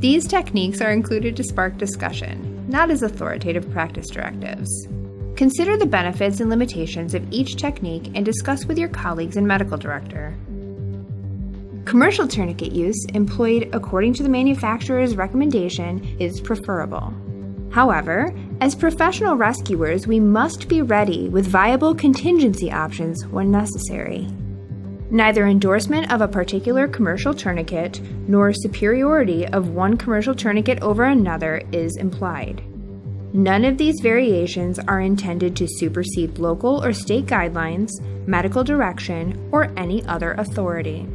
These techniques are included to spark discussion, not as authoritative practice directives. Consider the benefits and limitations of each technique and discuss with your colleagues and medical director. Commercial tourniquet use, employed according to the manufacturer's recommendation, is preferable. However, as professional rescuers, we must be ready with viable contingency options when necessary. Neither endorsement of a particular commercial tourniquet nor superiority of one commercial tourniquet over another is implied. None of these variations are intended to supersede local or state guidelines, medical direction, or any other authority.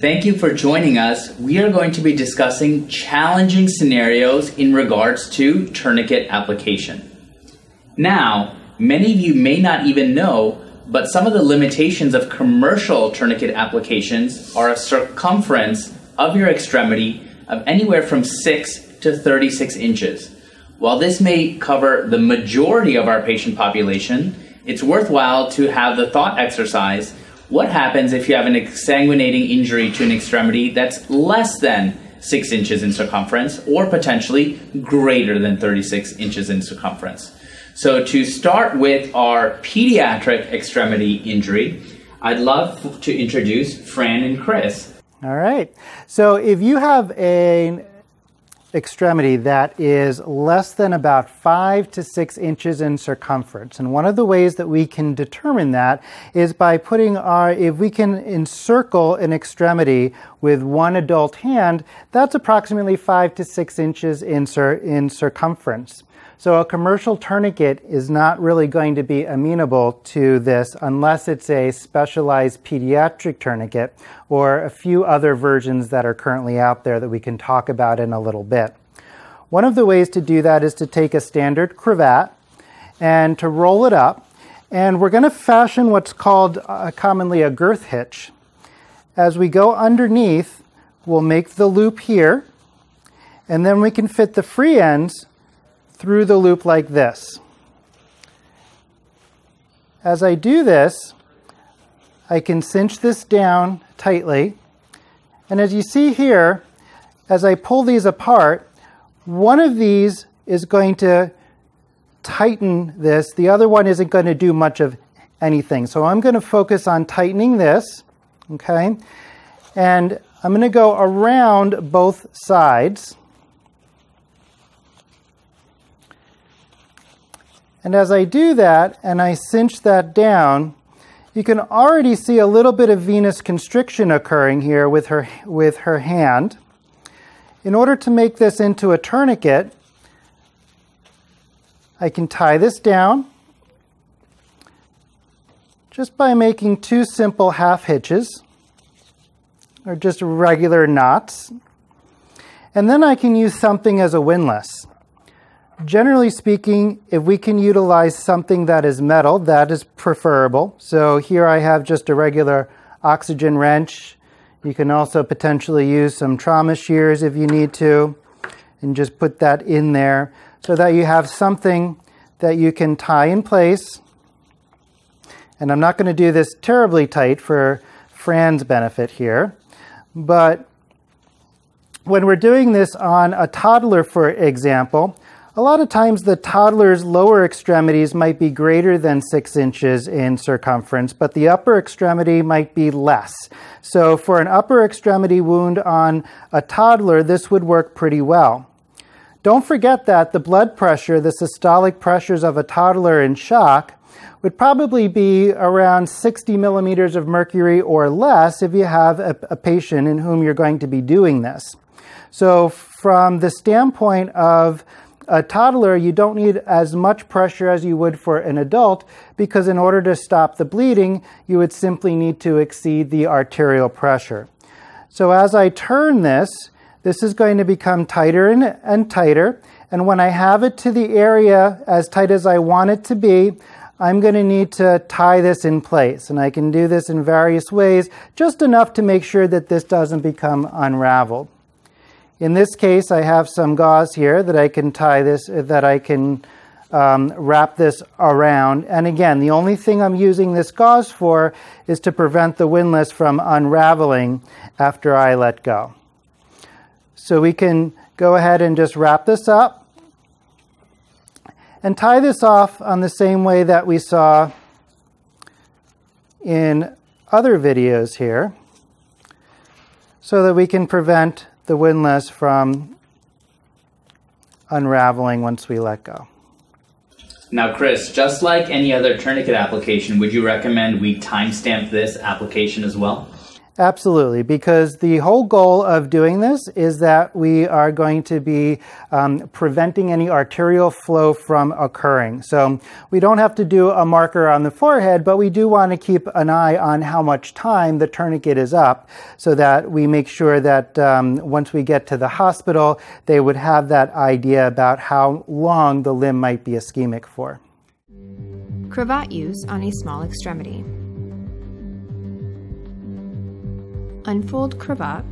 Thank you for joining us. We are going to be discussing challenging scenarios in regards to tourniquet application. Now, many of you may not even know, but some of the limitations of commercial tourniquet applications are a circumference of your extremity of anywhere from 6 to 36 inches. While this may cover the majority of our patient population, it's worthwhile to have the thought exercise what happens if you have an exsanguinating injury to an extremity that's less than 6 inches in circumference or potentially greater than 36 inches in circumference? So, to start with our pediatric extremity injury, I'd love to introduce Fran and Chris. All right. So, if you have an extremity that is less than about five to six inches in circumference. And one of the ways that we can determine that is by putting our, if we can encircle an extremity with one adult hand, that's approximately five to six inches in, cir- in circumference. So a commercial tourniquet is not really going to be amenable to this unless it's a specialized pediatric tourniquet or a few other versions that are currently out there that we can talk about in a little bit. One of the ways to do that is to take a standard cravat and to roll it up. And we're going to fashion what's called uh, commonly a girth hitch. As we go underneath, we'll make the loop here, and then we can fit the free ends through the loop like this. As I do this, I can cinch this down tightly. And as you see here, as I pull these apart, one of these is going to tighten this. The other one isn't going to do much of anything. So I'm going to focus on tightening this, okay? And I'm going to go around both sides. And as I do that and I cinch that down, you can already see a little bit of venous constriction occurring here with her, with her hand. In order to make this into a tourniquet, I can tie this down just by making two simple half hitches or just regular knots. And then I can use something as a windlass. Generally speaking, if we can utilize something that is metal, that is preferable. So here I have just a regular oxygen wrench. You can also potentially use some trauma shears if you need to, and just put that in there so that you have something that you can tie in place. And I'm not going to do this terribly tight for Fran's benefit here, but when we're doing this on a toddler, for example, a lot of times the toddler's lower extremities might be greater than six inches in circumference, but the upper extremity might be less. So for an upper extremity wound on a toddler, this would work pretty well. Don't forget that the blood pressure, the systolic pressures of a toddler in shock, would probably be around 60 millimeters of mercury or less if you have a, a patient in whom you're going to be doing this. So, from the standpoint of a toddler, you don't need as much pressure as you would for an adult because, in order to stop the bleeding, you would simply need to exceed the arterial pressure. So, as I turn this, this is going to become tighter and, and tighter. And when I have it to the area as tight as I want it to be, I'm going to need to tie this in place. And I can do this in various ways, just enough to make sure that this doesn't become unraveled. In this case, I have some gauze here that I can tie this, that I can um, wrap this around. And again, the only thing I'm using this gauze for is to prevent the windlass from unraveling after I let go. So we can go ahead and just wrap this up and tie this off on the same way that we saw in other videos here so that we can prevent the windlass from unraveling once we let go. Now, Chris, just like any other tourniquet application, would you recommend we timestamp this application as well? Absolutely, because the whole goal of doing this is that we are going to be um, preventing any arterial flow from occurring. So we don't have to do a marker on the forehead, but we do want to keep an eye on how much time the tourniquet is up so that we make sure that um, once we get to the hospital, they would have that idea about how long the limb might be ischemic for. Cravat use on a small extremity. Unfold cravat.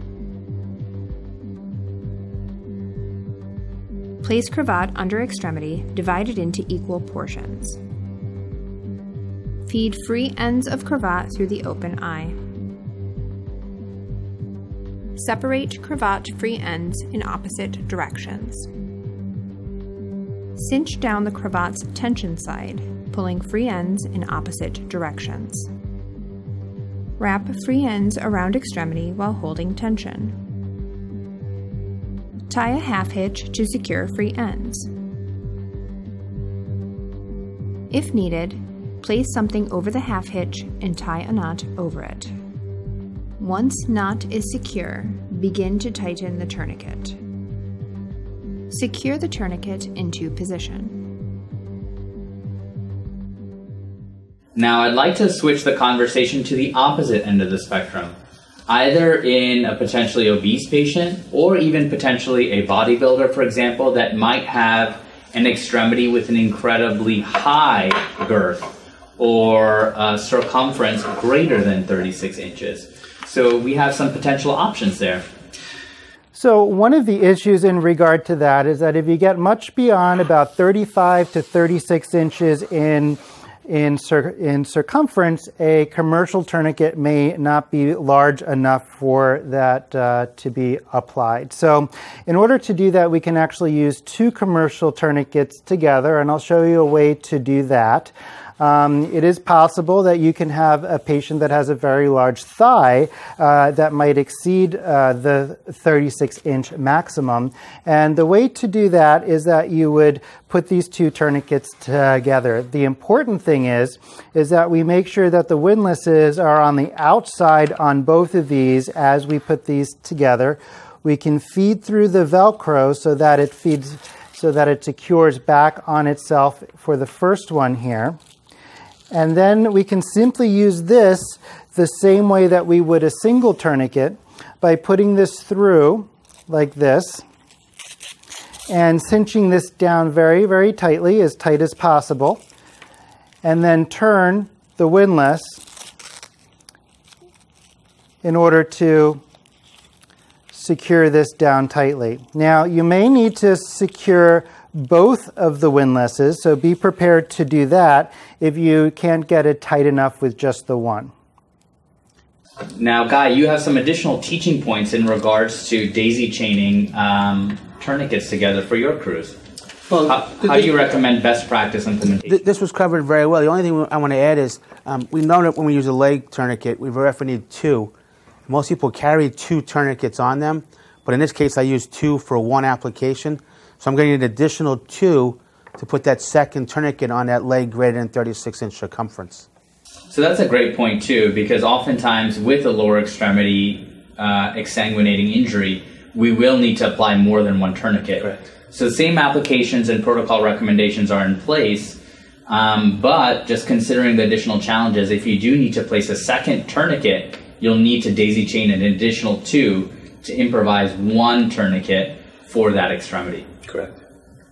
Place cravat under extremity, divided into equal portions. Feed free ends of cravat through the open eye. Separate cravat free ends in opposite directions. Cinch down the cravat's tension side, pulling free ends in opposite directions. Wrap free ends around extremity while holding tension. Tie a half hitch to secure free ends. If needed, place something over the half hitch and tie a knot over it. Once knot is secure, begin to tighten the tourniquet. Secure the tourniquet into position. Now, I'd like to switch the conversation to the opposite end of the spectrum, either in a potentially obese patient or even potentially a bodybuilder, for example, that might have an extremity with an incredibly high girth or a circumference greater than 36 inches. So we have some potential options there. So, one of the issues in regard to that is that if you get much beyond about 35 to 36 inches in in, cir- in circumference, a commercial tourniquet may not be large enough for that uh, to be applied. So, in order to do that, we can actually use two commercial tourniquets together, and I'll show you a way to do that. Um, it is possible that you can have a patient that has a very large thigh uh, that might exceed uh, the 36 inch maximum. And the way to do that is that you would put these two tourniquets together. The important thing is, is that we make sure that the windlasses are on the outside on both of these as we put these together. We can feed through the Velcro so that it feeds, so that it secures back on itself for the first one here. And then we can simply use this the same way that we would a single tourniquet by putting this through like this and cinching this down very, very tightly, as tight as possible, and then turn the windlass in order to secure this down tightly. Now, you may need to secure both of the windlasses, so be prepared to do that if you can't get it tight enough with just the one. Now, Guy, you have some additional teaching points in regards to daisy chaining um, tourniquets together for your crews. Well, how, how do you recommend best practice implementation? This was covered very well. The only thing I want to add is um, we know that when we use a leg tourniquet, we very often need two. Most people carry two tourniquets on them, but in this case, I use two for one application. So I'm going to need an additional two to put that second tourniquet on that leg greater than 36 inch circumference. So that's a great point too, because oftentimes with a lower extremity uh, exsanguinating injury, we will need to apply more than one tourniquet. Correct. So the same applications and protocol recommendations are in place, um, but just considering the additional challenges, if you do need to place a second tourniquet, you'll need to daisy chain an additional two to improvise one tourniquet for that extremity. Correct.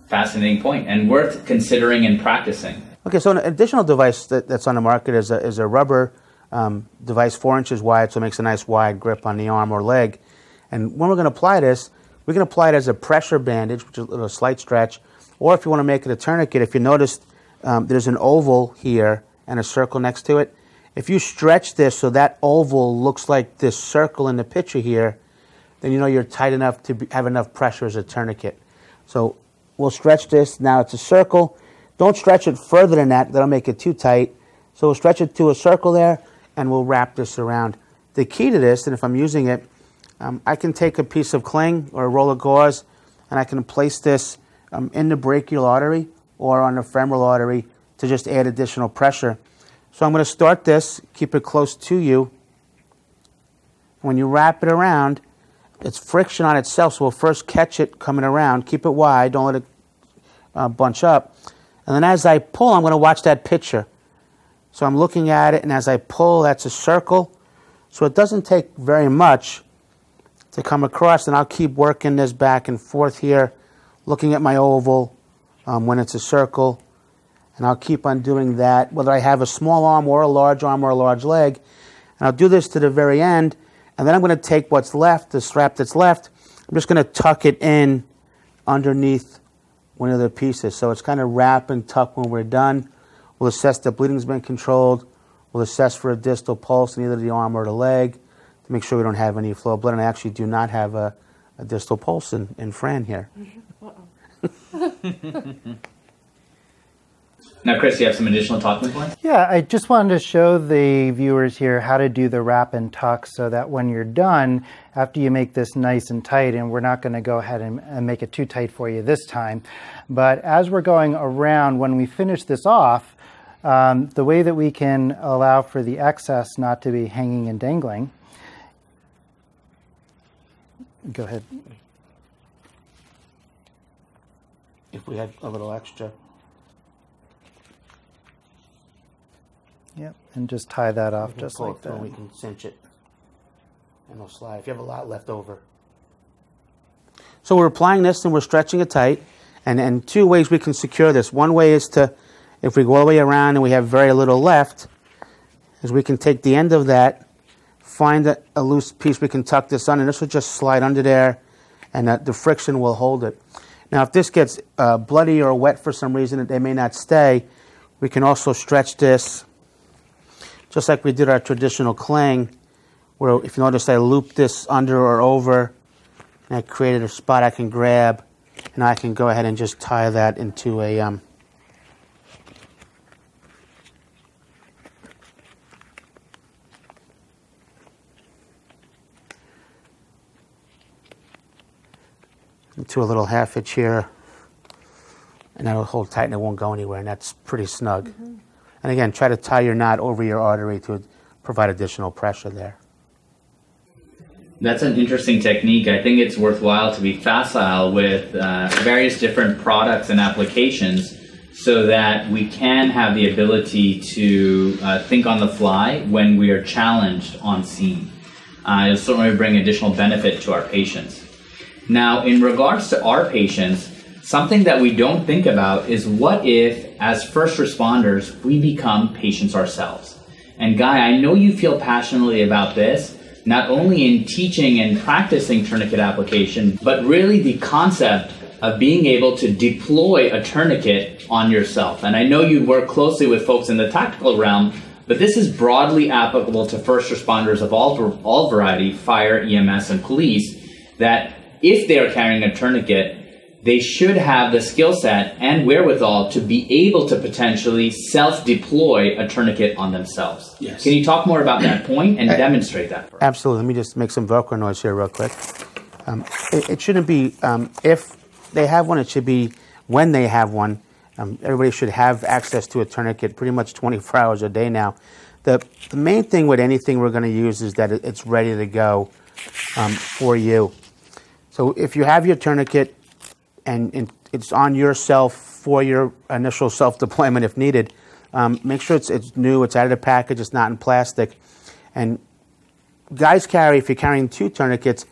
Fascinating point and worth considering and practicing. Okay, so an additional device that, that's on the market is a, is a rubber um, device, four inches wide, so it makes a nice wide grip on the arm or leg. And when we're going to apply this, we can apply it as a pressure bandage, which is a little slight stretch, or if you want to make it a tourniquet, if you notice um, there's an oval here and a circle next to it. If you stretch this so that oval looks like this circle in the picture here, then you know you're tight enough to be, have enough pressure as a tourniquet. So we'll stretch this. Now it's a circle. Don't stretch it further than that. That'll make it too tight. So we'll stretch it to a circle there, and we'll wrap this around. The key to this, and if I'm using it, um, I can take a piece of cling or a roll of gauze, and I can place this um, in the brachial artery or on the femoral artery to just add additional pressure. So I'm going to start this, keep it close to you. When you wrap it around, it's friction on itself, so we'll first catch it coming around. Keep it wide, don't let it uh, bunch up. And then as I pull, I'm going to watch that picture. So I'm looking at it, and as I pull, that's a circle. So it doesn't take very much to come across, and I'll keep working this back and forth here, looking at my oval um, when it's a circle, and I'll keep on doing that, whether I have a small arm or a large arm or a large leg. And I'll do this to the very end, and then I'm going to take what's left, the strap that's left, I'm just going to tuck it in underneath one of the pieces. So it's kind of wrap and tuck when we're done. We'll assess the bleeding's been controlled. We'll assess for a distal pulse in either the arm or the leg to make sure we don't have any flow of blood. And I actually do not have a, a distal pulse in, in Fran here. Mm-hmm. Now, Chris, you have some additional talking points? Yeah, I just wanted to show the viewers here how to do the wrap and tuck so that when you're done, after you make this nice and tight, and we're not going to go ahead and, and, make it too tight for you this time, but as we're going around, when we finish this off, um, the way that we can allow for the excess not to be hanging and dangling, go ahead. If we had a little extra. And just tie that off just like that. And we can cinch it, and it'll slide. If you have a lot left over. So we're applying this and we're stretching it tight. And, and two ways we can secure this. One way is to, if we go all the way around and we have very little left, is we can take the end of that, find a, a loose piece we can tuck this on, and this will just slide under there, and the, the friction will hold it. Now, if this gets uh, bloody or wet for some reason, they may not stay. We can also stretch this just like we did our traditional cling, where if you notice I looped this under or over, and I created a spot I can grab, and I can go ahead and just tie that into a um, into a little half hitch here, and that'll hold tight and it won't go anywhere, and that's pretty snug. Mm-hmm. And again, try to tie your knot over your artery to provide additional pressure there. That's an interesting technique. I think it's worthwhile to be facile with uh, various different products and applications so that we can have the ability to uh, think on the fly when we are challenged on scene. Uh, it'll certainly bring additional benefit to our patients. Now, in regards to our patients, Something that we don't think about is what if, as first responders, we become patients ourselves? And Guy, I know you feel passionately about this, not only in teaching and practicing tourniquet application, but really the concept of being able to deploy a tourniquet on yourself. And I know you work closely with folks in the tactical realm, but this is broadly applicable to first responders of all, all variety, fire, EMS, and police, that if they are carrying a tourniquet, they should have the skill set and wherewithal to be able to potentially self deploy a tourniquet on themselves. Yes. Can you talk more about that point and demonstrate that? Absolutely. Let me just make some Velcro noise here, real quick. Um, it, it, shouldn't be um, if they have one, it should be when they have one. Um, everybody should have access to a tourniquet pretty much 24 hours a day now. The, the main thing with anything we're going to use is that it's ready to go um, for you. So if you have your tourniquet, and, and it's on yourself for your initial self deployment if needed. Um, make sure it's, it's new, it's out of the package, it's not in plastic. And guys carry, if you're carrying two tourniquets,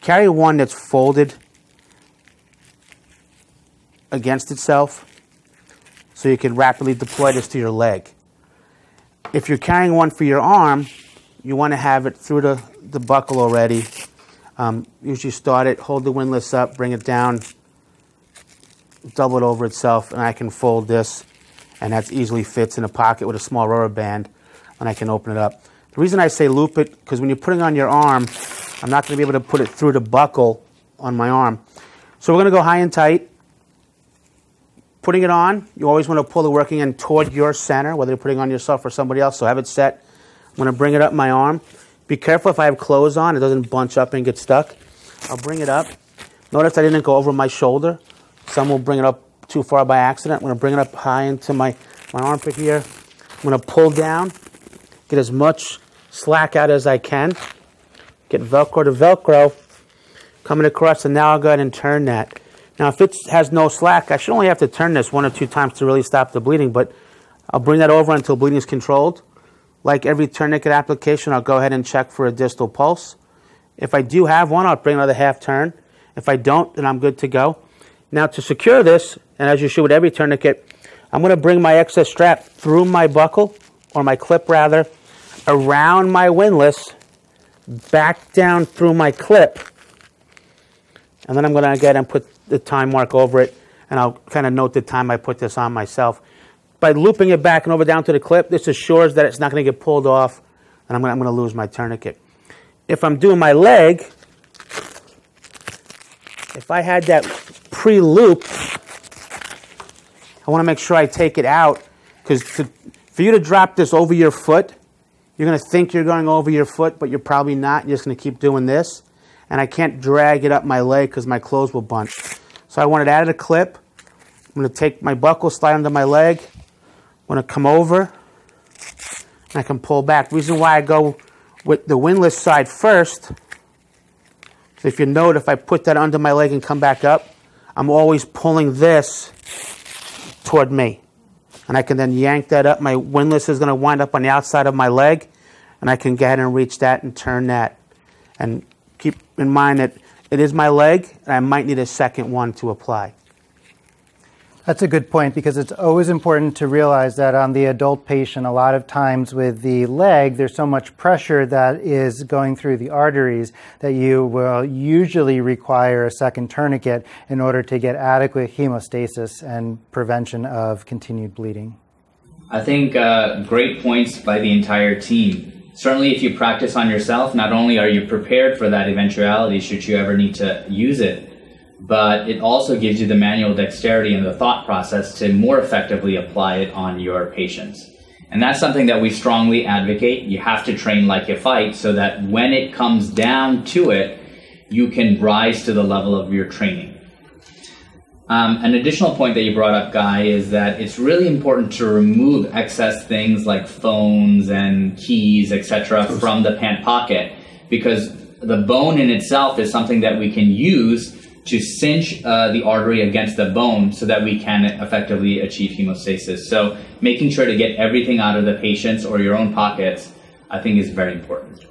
carry one that's folded against itself so you can rapidly deploy this to your leg. If you're carrying one for your arm, you want to have it through the, the buckle already. Um, usually start it, hold the windlass up, bring it down, double it over itself, and I can fold this, and that easily fits in a pocket with a small rubber band, and I can open it up. The reason I say loop it, because when you're putting on your arm, I'm not going to be able to put it through the buckle on my arm. So we're going to go high and tight. Putting it on, you always want to pull the working end toward your center, whether you're putting on yourself or somebody else. So have it set. I'm going to bring it up my arm. Be careful if I have clothes on, it doesn't bunch up and get stuck. I'll bring it up. Notice I didn't go over my shoulder. Some will bring it up too far by accident. I'm going to bring it up high into my, my armpit here. I'm going to pull down, get as much slack out as I can. Get Velcro to Velcro, coming across, and now I'll go ahead and turn that. Now, if it has no slack, I should only have to turn this one or two times to really stop the bleeding, but I'll bring that over until bleeding is controlled. Like every tourniquet application, I'll go ahead and check for a distal pulse. If I do have one, I'll bring another half turn. If I don't, then I'm good to go. Now, to secure this, and as you should with every tourniquet, I'm going to bring my excess strap through my buckle, or my clip rather, around my windlass, back down through my clip, and then I'm going to ahead and put the time mark over it, and I'll kind of note the time I put this on myself. By looping it back and over down to the clip, this assures that it's not going to get pulled off, and I'm going, to, I'm going to lose my tourniquet. If I'm doing my leg, if I had that pre-loop, I want to make sure I take it out because for you to drop this over your foot, you're going to think you're going over your foot, but you're probably not. You're just going to keep doing this and I can't drag it up my leg because my clothes will bunch. So I want it of the clip. I'm going to take my buckle, slide under my leg. I'm going to come over, and I can pull back. Reason why I go with the windlass side first, so if you note, if I put that under my leg and come back up, I'm always pulling this toward me. And I can then yank that up. My windlass is going to wind up on the outside of my leg, and I can go ahead and reach that and turn that. And keep in mind that it is my leg, and I might need a second one to apply. That's a good point because it's always important to realize that on the adult patient, a lot of times with the leg, there's so much pressure that is going through the arteries that you will usually require a second tourniquet in order to get adequate hemostasis and prevention of continued bleeding. I think uh, great points by the entire team certainly if you practice on yourself, not only are you prepared for that eventuality should you ever need to use it, but it also gives you the manual dexterity and the thought process to more effectively apply it on your patients. And that's something that we strongly advocate. You have to train like you fight so that when it comes down to it, you can rise to the level of your training. Um, an additional point that you brought up, Guy, is that it's really important to remove excess things like phones and keys, etc., from the pant pocket because the bone in itself is something that we can use to cinch uh, the artery against the bone so that we can effectively achieve hemostasis. So, making sure to get everything out of the patient's or your own pockets, I think, is very important.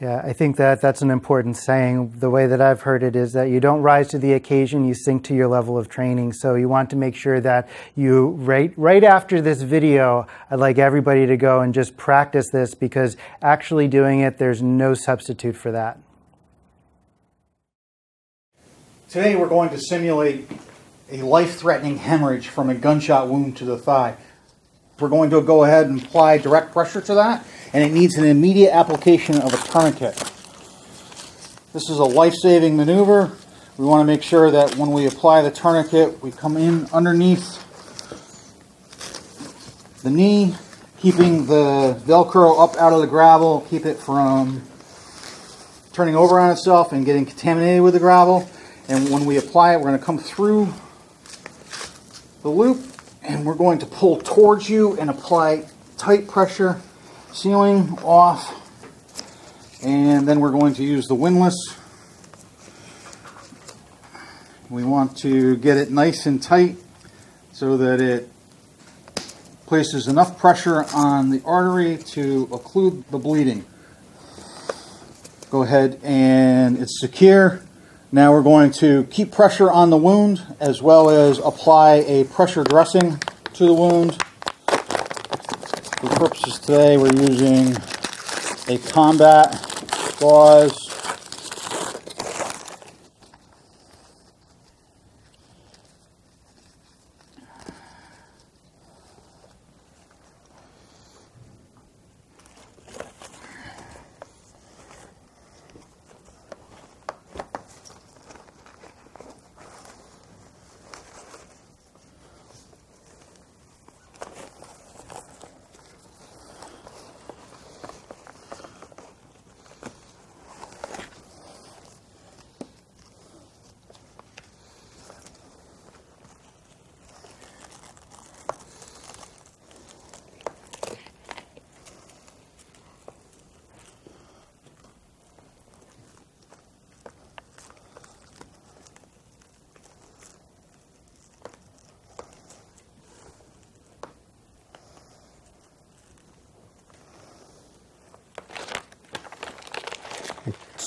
Yeah, I think that that's an important saying. The way that I've heard it is that you don't rise to the occasion, you sink to your level of training. So you want to make sure that you, right, right after this video, I'd like everybody to go and just practice this because actually doing it, there's no substitute for that. Today we're going to simulate a life-threatening hemorrhage from a gunshot wound to the thigh. We're going to go ahead and apply direct pressure to that and it needs an immediate application of a tourniquet. This is a life-saving maneuver. We want to make sure that when we apply the tourniquet, we come in underneath the knee, keeping the Velcro up out of the gravel, keep it from turning over on itself and getting contaminated with the gravel. And when we apply it, we're going to come through the loop and we're going to pull towards you and apply tight pressure sealing off and then we're going to use the windlass. We want to get it nice and tight so that it places enough pressure on the artery to occlude the bleeding. Go ahead and it's secure. Now we're going to keep pressure on the wound as well as apply a pressure dressing to the wound. For purposes today, we're using a combat gauze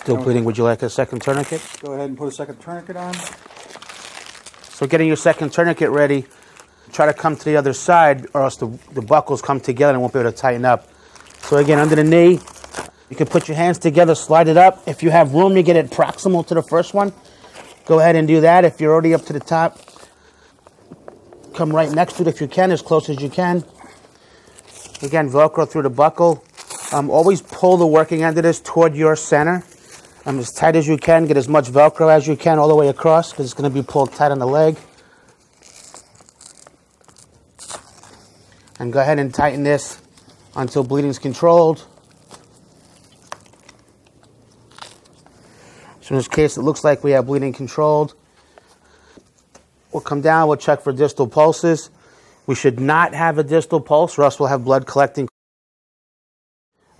Still bleeding. Would you like a second tourniquet? Go ahead and put a second tourniquet on. So getting your second tourniquet ready, try to come to the other side or else the, the buckles come together and won't be able to tighten up. So again, under the knee, you can put your hands together, slide it up. If you have room you get it proximal to the first one, go ahead and do that. If you're already up to the top, come right next to it if you can, as close as you can. Again, Velcro through the buckle. Um, always pull the working end of this toward your center. Um, as tight as you can. Get as much Velcro as you can all the way across because it's going to be pulled tight on the leg. And go ahead and tighten this until bleeding is controlled. So in this case, it looks like we have bleeding controlled. We'll come down, we'll check for distal pulses. We should not have a distal pulse, or else we'll have blood collecting.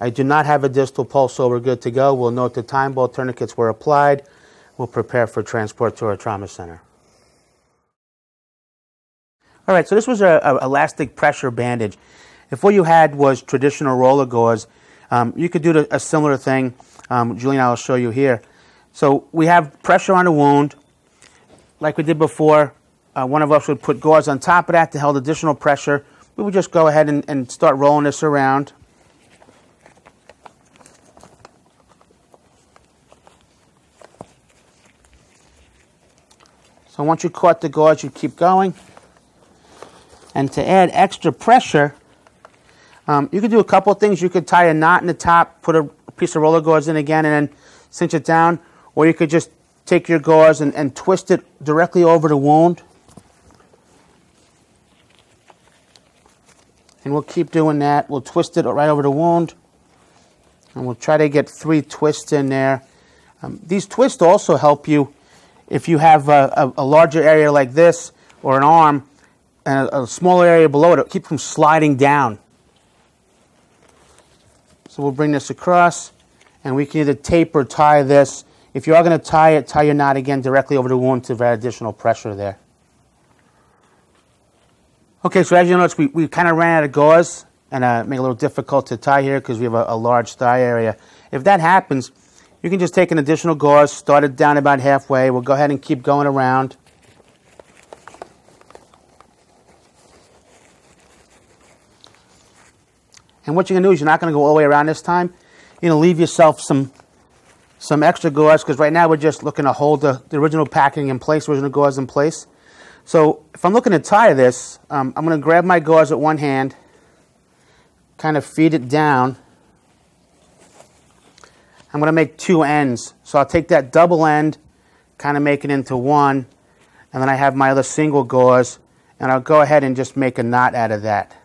I do not have a distal pulse, so we're good to go. We'll note the time ball tourniquets were applied. We'll prepare for transport to our trauma center. All right, so this was a, a elastic pressure bandage. If what you had was traditional roller gauze, um, you could do the, a similar thing. Um, Julian, I'll show you here. So we have pressure on the wound, like we did before. Uh, one of us would put gauze on top of that to hold additional pressure. We would just go ahead and, and start rolling this around. So once you caught the gauze, you keep going. And to add extra pressure, um, you could do a couple things. You could tie a knot in the top, put a piece of roller gauze in again, and then cinch it down. Or you could just take your gauze and, and twist it directly over the wound. And we'll keep doing that. We'll twist it right over the wound. And we'll try to get three twists in there. Um, these twists also help you if you have a, a, a, larger area like this or an arm and a, a smaller area below it, keep from sliding down. So we'll bring this across and we can either tape or tie this. If you are going to tie it, tie your knot again directly over the wound to add additional pressure there. Okay, so as you notice, we, we kind of ran out of gauze and uh, make it a little difficult to tie here because we have a, a large thigh area. If that happens, you can just take an additional gauze, start it down about halfway. We'll go ahead and keep going around. And what you're going to do is you're not going to go all the way around this time. You're going to leave yourself some some extra gauze because right now we're just looking to hold the, the original packing in place, original gauze in place. So if I'm looking to tie this, um, I'm going to grab my gauze with one hand, kind of feed it down. I'm going to make two ends. So I'll take that double end, kind of make it into one, and then I have my other single gauze, and I'll go ahead and just make a knot out of that.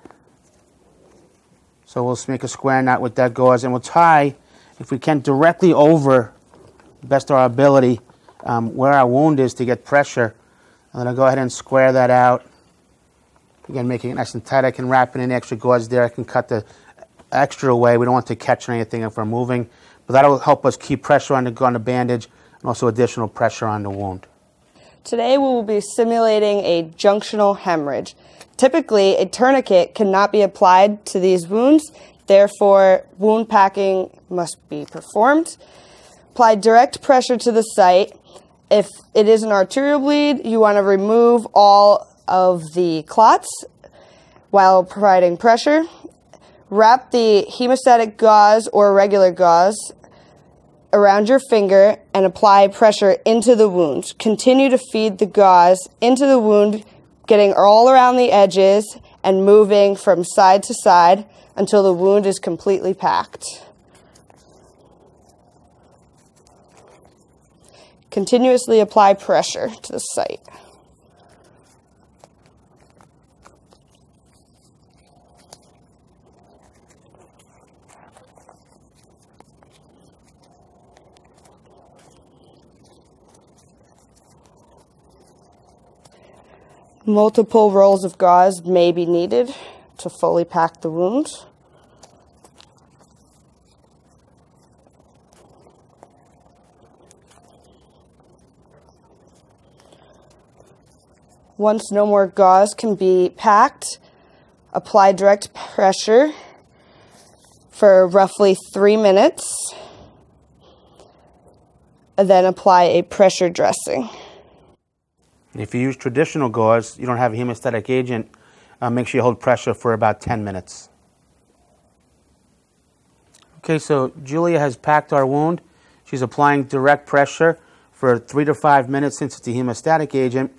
So we'll make a square knot with that gauze, and we'll tie, if we can, directly over, best of our ability, um, where our wound is to get pressure. And then I'll go ahead and square that out. Again, making it nice and tight. I can wrap in any extra gauze there. I can cut the extra away. We don't want to catch anything if we're moving. But that'll help us keep pressure on the, on the bandage and also additional pressure on the wound. Today we will be simulating a junctional hemorrhage. Typically, a tourniquet cannot be applied to these wounds, therefore, wound packing must be performed. Apply direct pressure to the site. If it is an arterial bleed, you want to remove all of the clots while providing pressure. Wrap the hemostatic gauze or regular gauze around your finger and apply pressure into the wound. Continue to feed the gauze into the wound getting all around the edges and moving from side to side until the wound is completely packed. Continuously apply pressure to the site. Multiple rolls of gauze may be needed to fully pack the wound. Once no more gauze can be packed, apply direct pressure for roughly three minutes. and then apply a pressure dressing. If you use traditional gauze, you don't have a hemostatic agent, uh, make sure you hold pressure for about 10 minutes. Okay, so Julia has packed our wound. She's applying direct pressure for three to five minutes since it's a hemostatic agent.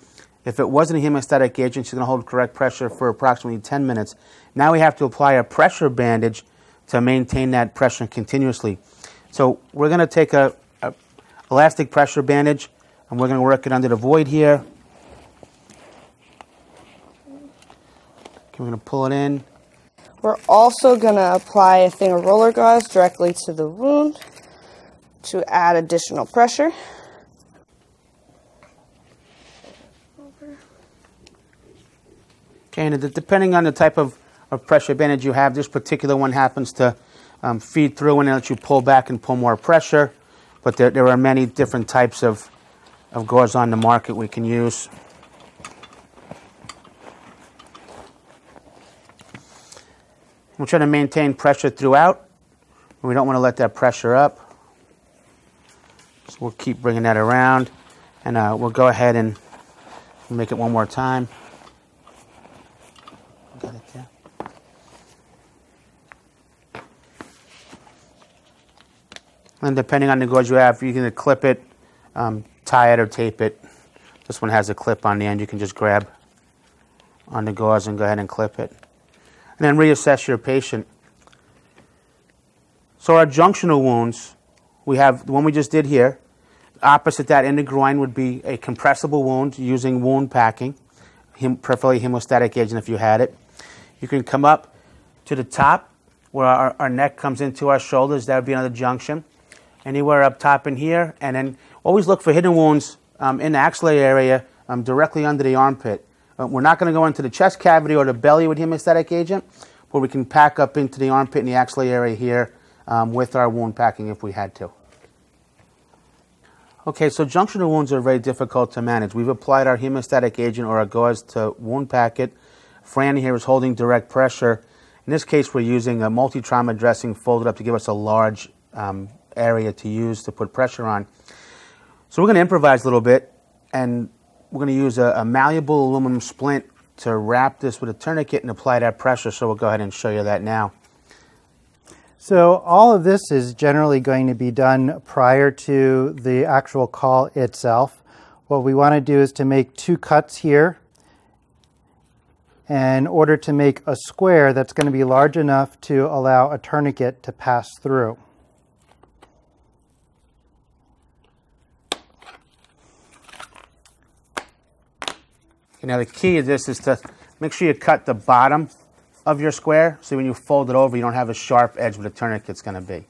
If it wasn't a hemostatic agent, she's going to hold correct pressure for approximately 10 minutes. Now we have to apply a pressure bandage to maintain that pressure continuously. So we're going to take a, a elastic pressure bandage and we're going to work it under the void here. We're going to pull it in. We're also going to apply a thing of roller gauze directly to the wound to add additional pressure. Okay, and depending on the type of, of pressure bandage you have, this particular one happens to um, feed through and let you pull back and pull more pressure. But there, there are many different types of, of gauze on the market we can use. We're trying to maintain pressure throughout. We don't want to let that pressure up. So we'll keep bringing that around. And uh, we'll go ahead and make it one more time. Got it there. And depending on the gauze you have, you can clip it, um, tie it, or tape it. This one has a clip on the end. You can just grab on the gauze and go ahead and clip it. And then reassess your patient. So our junctional wounds, we have the one we just did here. Opposite that in the groin would be a compressible wound using wound packing, preferably hemostatic agent if you had it. You can come up to the top where our, our neck comes into our shoulders. That would be another junction. Anywhere up top in here. And then always look for hidden wounds um, in the axillary area um, directly under the armpit. Uh, we're not going to go into the chest cavity or the belly with hemostatic agent, but we can pack up into the armpit and the axillary area here um, with our wound packing if we had to. Okay, so junctional wounds are very difficult to manage. We've applied our hemostatic agent or our gauze to wound pack it. Fran here is holding direct pressure. In this case, we're using a multi-trauma dressing folded up to give us a large um, area to use to put pressure on. So we're going to improvise a little bit, and we're going to use a, a, malleable aluminum splint to wrap this with a tourniquet and apply that pressure. So we'll go ahead and show you that now. So all of this is generally going to be done prior to the actual call itself. What we want to do is to make two cuts here in order to make a square that's going to be large enough to allow a tourniquet to pass through. Now the key of this is to make sure you cut the bottom of your square so when you fold it over you don't have a sharp edge where the tourniquet's going to be.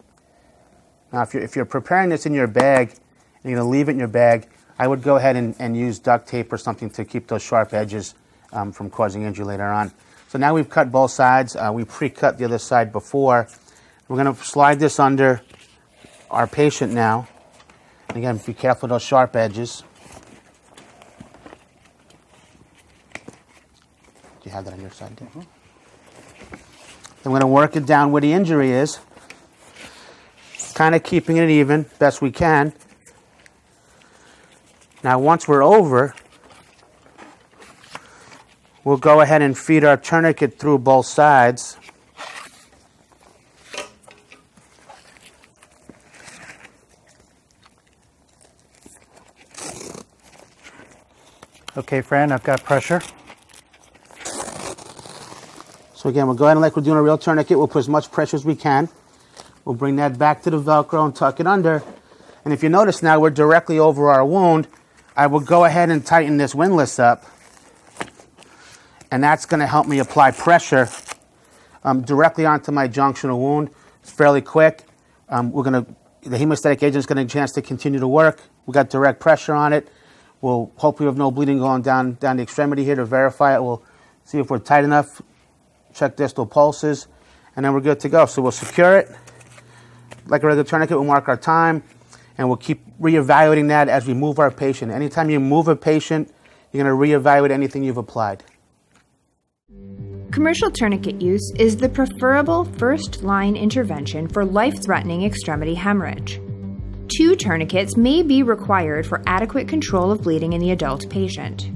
Now if you're, if you're preparing this in your bag and you're going to leave it in your bag, I would go ahead and, and use duct tape or something to keep those sharp edges um, from causing injury later on. So now we've cut both sides. Uh, we pre-cut the other side before. We're going to slide this under our patient now. Again, be careful of those sharp edges. Do you have that on your side, Mm-hmm. I'm going to work it down where the injury is, kind of keeping it even best we can. Now, once we're over, we'll go ahead and feed our tourniquet through both sides. Okay, Fran, I've got pressure. So again, we'll go ahead and like we're doing a real tourniquet, we'll put as much pressure as we can. We'll bring that back to the Velcro and tuck it under. And if you notice now, we're directly over our wound. I will go ahead and tighten this windlass up. And that's going to help me apply pressure um, directly onto my junctional wound. It's fairly quick. Um, we're going to, the hemostatic agent is going to a chance to continue to work. We got direct pressure on it. We'll hopefully have no bleeding going down, down the extremity here to verify it. We'll see if we're tight enough check distal pulses, and then we're good to go. So we'll secure it like a regular tourniquet. We'll mark our time, and we'll keep reevaluating that as we move our patient. Anytime you move a patient, you're going to reevaluate anything you've applied. Commercial tourniquet use is the preferable first line intervention for life threatening extremity hemorrhage. Two tourniquets may be required for adequate control of bleeding in the adult patient.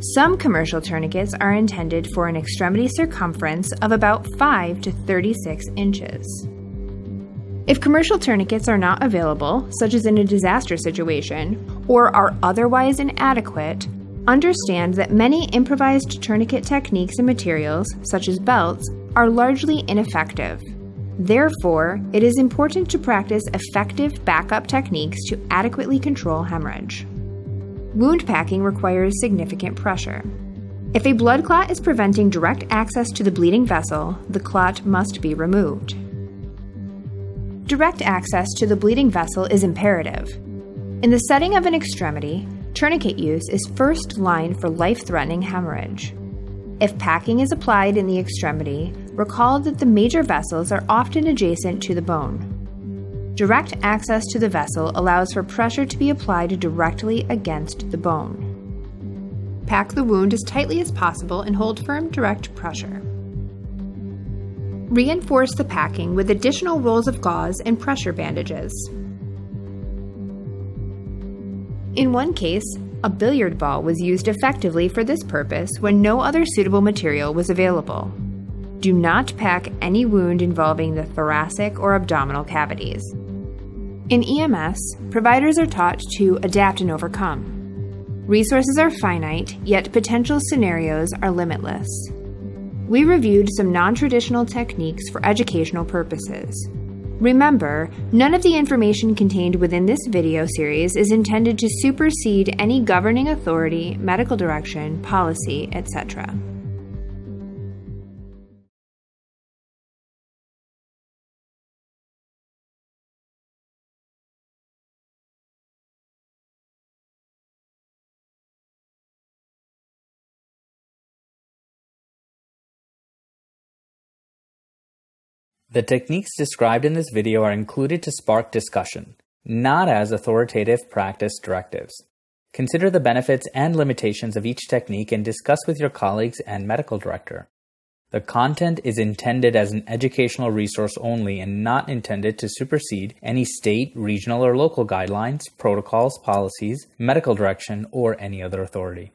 Some commercial tourniquets are intended for an extremity circumference of about 5 to 36 inches. If commercial tourniquets are not available, such as in a disaster situation, or are otherwise inadequate, understand that many improvised tourniquet techniques and materials, such as belts, are largely ineffective. Therefore, it is important to practice effective backup techniques to adequately control hemorrhage. Wound packing requires significant pressure. If a blood clot is preventing direct access to the bleeding vessel, the clot must be removed. Direct access to the bleeding vessel is imperative. In the setting of an extremity, tourniquet use is first line for life threatening hemorrhage. If packing is applied in the extremity, recall that the major vessels are often adjacent to the bone. Direct access to the vessel allows for pressure to be applied directly against the bone. Pack the wound as tightly as possible and hold firm direct pressure. Reinforce the packing with additional rolls of gauze and pressure bandages. In one case, a billiard ball was used effectively for this purpose when no other suitable material was available. Do not pack any wound involving the thoracic or abdominal cavities. In EMS, providers are taught to adapt and overcome. Resources are finite, yet potential scenarios are limitless we reviewed some non traditional techniques for educational purposes. Remember, none of the information contained within this video series is intended to supersede any governing authority, medical direction, policy, etc. The techniques described in this video are included to spark discussion, not as authoritative practice directives. Consider the benefits and limitations of each technique and discuss with your colleagues and medical director. The content is intended as an educational resource only and not intended to supersede any state, regional, or local guidelines, protocols, policies, medical direction, or any other authority.